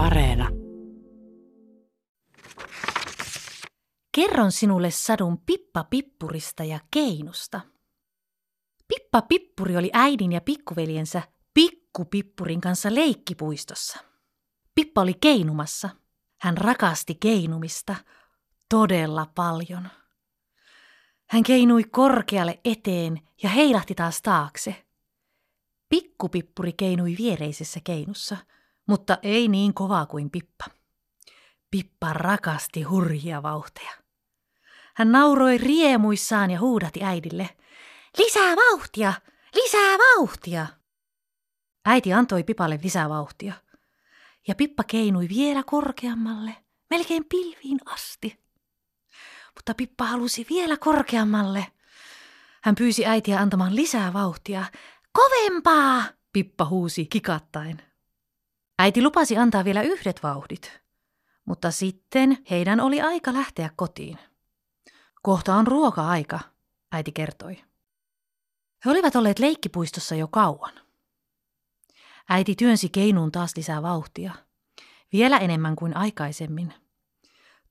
Areena. Kerron sinulle sadun Pippa Pippurista ja Keinusta. Pippa Pippuri oli äidin ja pikkuveljensä Pikku Pippurin kanssa leikkipuistossa. Pippa oli keinumassa. Hän rakasti keinumista todella paljon. Hän keinui korkealle eteen ja heilahti taas taakse. Pikkupippuri keinui viereisessä keinussa, mutta ei niin kovaa kuin Pippa. Pippa rakasti hurjia vauhteja. Hän nauroi riemuissaan ja huudati äidille. Lisää vauhtia! Lisää vauhtia! Äiti antoi Pipalle lisää vauhtia. Ja Pippa keinui vielä korkeammalle, melkein pilviin asti. Mutta Pippa halusi vielä korkeammalle. Hän pyysi äitiä antamaan lisää vauhtia. Kovempaa! Pippa huusi kikattaen. Äiti lupasi antaa vielä yhdet vauhdit, mutta sitten heidän oli aika lähteä kotiin. Kohta on ruoka-aika, äiti kertoi. He olivat olleet leikkipuistossa jo kauan. Äiti työnsi keinuun taas lisää vauhtia, vielä enemmän kuin aikaisemmin.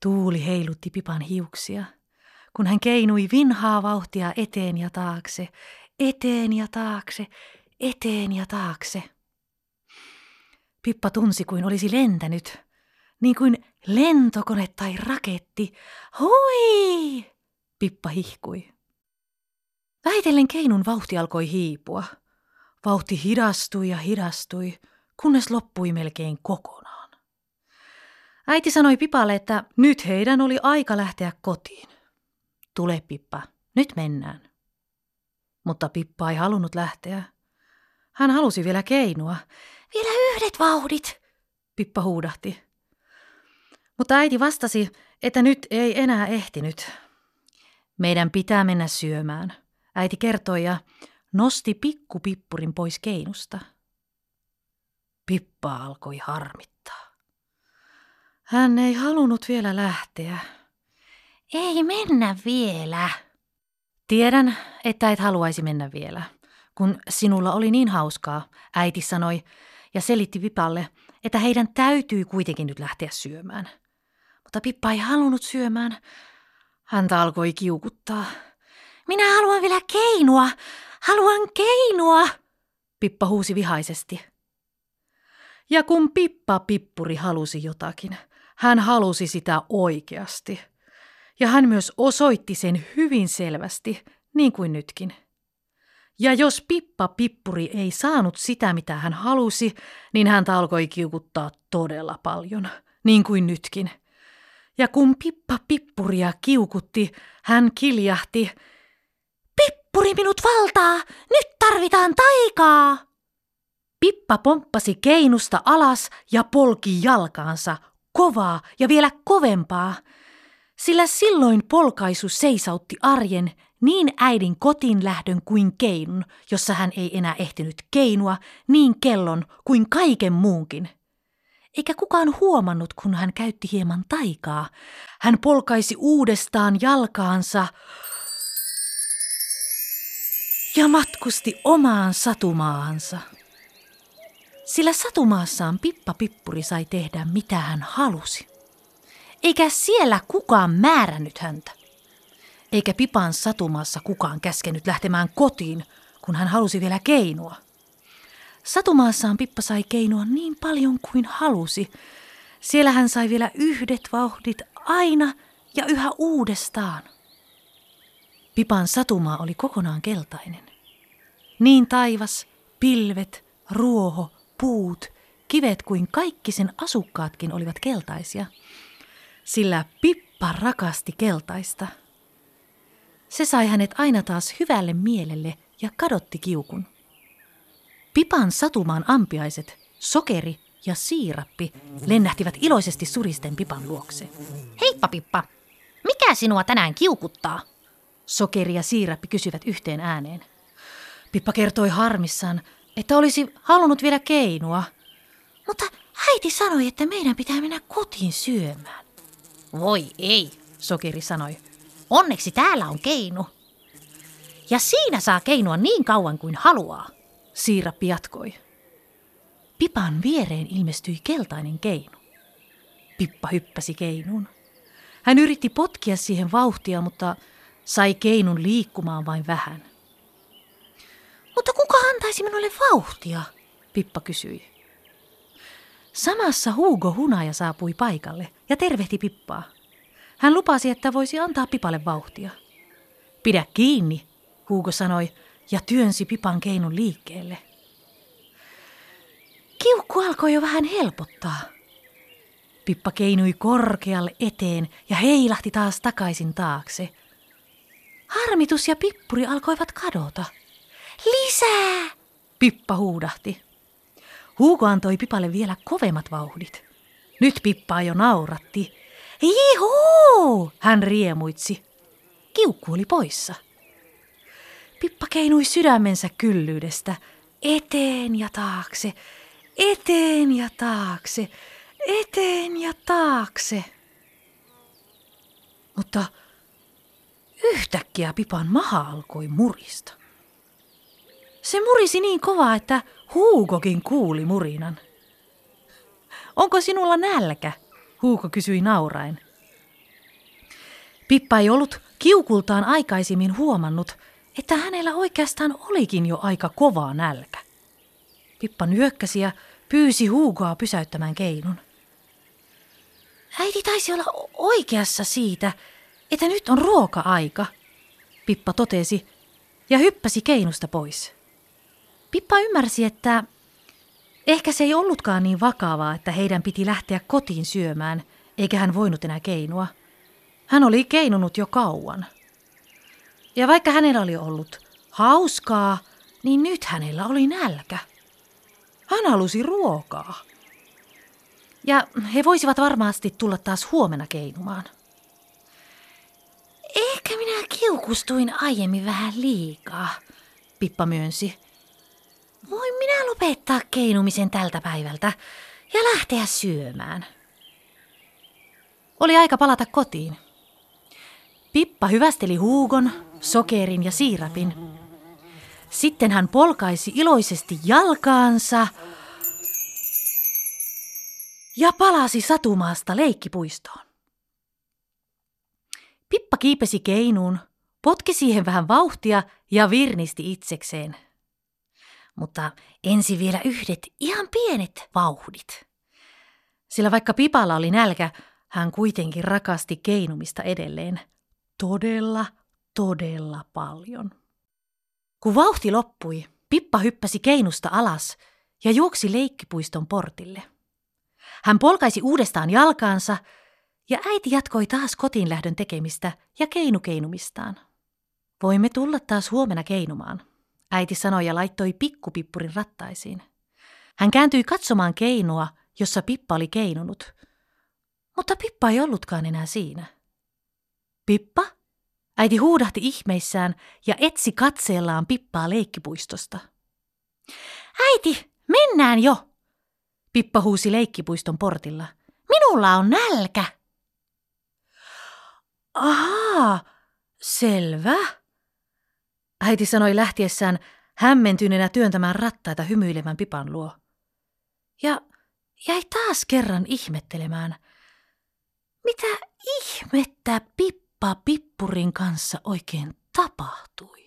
Tuuli heilutti Pipan hiuksia, kun hän keinui vinhaa vauhtia eteen ja taakse, eteen ja taakse, eteen ja taakse. Pippa tunsi kuin olisi lentänyt, niin kuin lentokone tai raketti. Hui! Pippa hihkui. Väitellen keinun vauhti alkoi hiipua. Vauhti hidastui ja hidastui, kunnes loppui melkein kokonaan. Äiti sanoi Pipalle, että nyt heidän oli aika lähteä kotiin. Tule Pippa, nyt mennään. Mutta Pippa ei halunnut lähteä. Hän halusi vielä keinua. Vielä yhdet vauhdit, Pippa huudahti. Mutta äiti vastasi, että nyt ei enää ehtinyt. Meidän pitää mennä syömään, äiti kertoi ja nosti pikkupippurin pois keinusta. Pippa alkoi harmittaa. Hän ei halunnut vielä lähteä. Ei mennä vielä. Tiedän, että et haluaisi mennä vielä, kun sinulla oli niin hauskaa, äiti sanoi selitti Pipalle, että heidän täytyy kuitenkin nyt lähteä syömään. Mutta Pippa ei halunnut syömään. Häntä alkoi kiukuttaa. Minä haluan vielä keinua! Haluan keinua! Pippa huusi vihaisesti. Ja kun Pippa Pippuri halusi jotakin, hän halusi sitä oikeasti. Ja hän myös osoitti sen hyvin selvästi, niin kuin nytkin. Ja jos Pippa Pippuri ei saanut sitä, mitä hän halusi, niin hän alkoi kiukuttaa todella paljon, niin kuin nytkin. Ja kun Pippa Pippuria kiukutti, hän kiljahti, Pippuri minut valtaa, nyt tarvitaan taikaa! Pippa pomppasi keinusta alas ja polki jalkaansa, kovaa ja vielä kovempaa, sillä silloin polkaisu seisautti arjen niin äidin kotiin lähdön kuin keinun, jossa hän ei enää ehtinyt keinua, niin kellon kuin kaiken muunkin. Eikä kukaan huomannut, kun hän käytti hieman taikaa. Hän polkaisi uudestaan jalkaansa ja matkusti omaan satumaansa. Sillä satumaassaan Pippa Pippuri sai tehdä mitä hän halusi. Eikä siellä kukaan määrännyt häntä. Eikä Pipan satumaassa kukaan käskenyt lähtemään kotiin, kun hän halusi vielä keinua. Satumaassaan Pippa sai keinua niin paljon kuin halusi. Siellä hän sai vielä yhdet vauhdit aina ja yhä uudestaan. Pipan satumaa oli kokonaan keltainen. Niin taivas, pilvet, ruoho, puut, kivet kuin kaikki sen asukkaatkin olivat keltaisia. Sillä Pippa rakasti keltaista. Se sai hänet aina taas hyvälle mielelle ja kadotti kiukun. Pipan satumaan ampiaiset, sokeri ja siirappi lennähtivät iloisesti suristen Pipan luokse. Heippa Pippa, mikä sinua tänään kiukuttaa? Sokeri ja siirappi kysyvät yhteen ääneen. Pippa kertoi harmissaan, että olisi halunnut vielä keinua. Mutta äiti sanoi, että meidän pitää mennä kotiin syömään. Voi ei, Sokeri sanoi. Onneksi täällä on keinu. Ja siinä saa keinua niin kauan kuin haluaa. Siirappi jatkoi. Pipan viereen ilmestyi keltainen keinu. Pippa hyppäsi keinuun. Hän yritti potkia siihen vauhtia, mutta sai keinun liikkumaan vain vähän. Mutta kuka antaisi minulle vauhtia? Pippa kysyi. Samassa Hugo Hunaja saapui paikalle ja tervehti Pippaa. Hän lupasi, että voisi antaa Pipalle vauhtia. Pidä kiinni, Hugo sanoi ja työnsi Pipan keinun liikkeelle. Kiukku alkoi jo vähän helpottaa. Pippa keinui korkealle eteen ja heilahti taas takaisin taakse. Harmitus ja pippuri alkoivat kadota. Lisää! Pippa huudahti. Huuko antoi Pipalle vielä kovemmat vauhdit. Nyt Pippaa jo nauratti. Jihuu! Hän riemuitsi. Kiukku oli poissa. Pippa keinui sydämensä kyllyydestä. Eteen ja taakse, eteen ja taakse, eteen ja taakse. Mutta yhtäkkiä Pipan maha alkoi murista. Se murisi niin kovaa, että Huukokin kuuli murinan. Onko sinulla nälkä? Huuko kysyi nauraen. Pippa ei ollut kiukultaan aikaisemmin huomannut, että hänellä oikeastaan olikin jo aika kovaa nälkä. Pippa nyökkäsi ja pyysi Huugoa pysäyttämään keinun. Äiti taisi olla oikeassa siitä, että nyt on ruoka-aika, Pippa totesi ja hyppäsi keinusta pois. Pippa ymmärsi, että ehkä se ei ollutkaan niin vakavaa, että heidän piti lähteä kotiin syömään, eikä hän voinut enää keinua. Hän oli keinunut jo kauan. Ja vaikka hänellä oli ollut hauskaa, niin nyt hänellä oli nälkä. Hän halusi ruokaa. Ja he voisivat varmasti tulla taas huomenna keinumaan. Ehkä minä kiukustuin aiemmin vähän liikaa, Pippa myönsi. Minä lopettaa keinumisen tältä päivältä ja lähteä syömään. Oli aika palata kotiin. Pippa hyvästeli huugon, sokerin ja siirapin. Sitten hän polkaisi iloisesti jalkaansa ja palasi satumaasta leikkipuistoon. Pippa kiipesi keinuun, potki siihen vähän vauhtia ja virnisti itsekseen – mutta ensi vielä yhdet ihan pienet vauhdit. Sillä vaikka Pipalla oli nälkä, hän kuitenkin rakasti keinumista edelleen. Todella, todella paljon. Kun vauhti loppui, Pippa hyppäsi keinusta alas ja juoksi leikkipuiston portille. Hän polkaisi uudestaan jalkaansa ja äiti jatkoi taas kotiin lähdön tekemistä ja keinukeinumistaan. Voimme tulla taas huomenna keinumaan, äiti sanoi ja laittoi pikkupippurin rattaisiin. Hän kääntyi katsomaan keinua, jossa Pippa oli keinunut. Mutta Pippa ei ollutkaan enää siinä. Pippa? Äiti huudahti ihmeissään ja etsi katseellaan Pippaa leikkipuistosta. Äiti, mennään jo! Pippa huusi leikkipuiston portilla. Minulla on nälkä. Ahaa, selvä. Äiti sanoi lähtiessään hämmentyneenä työntämään rattaita hymyilevän pipan luo. Ja jäi taas kerran ihmettelemään, mitä ihmettä Pippa Pippurin kanssa oikein tapahtui.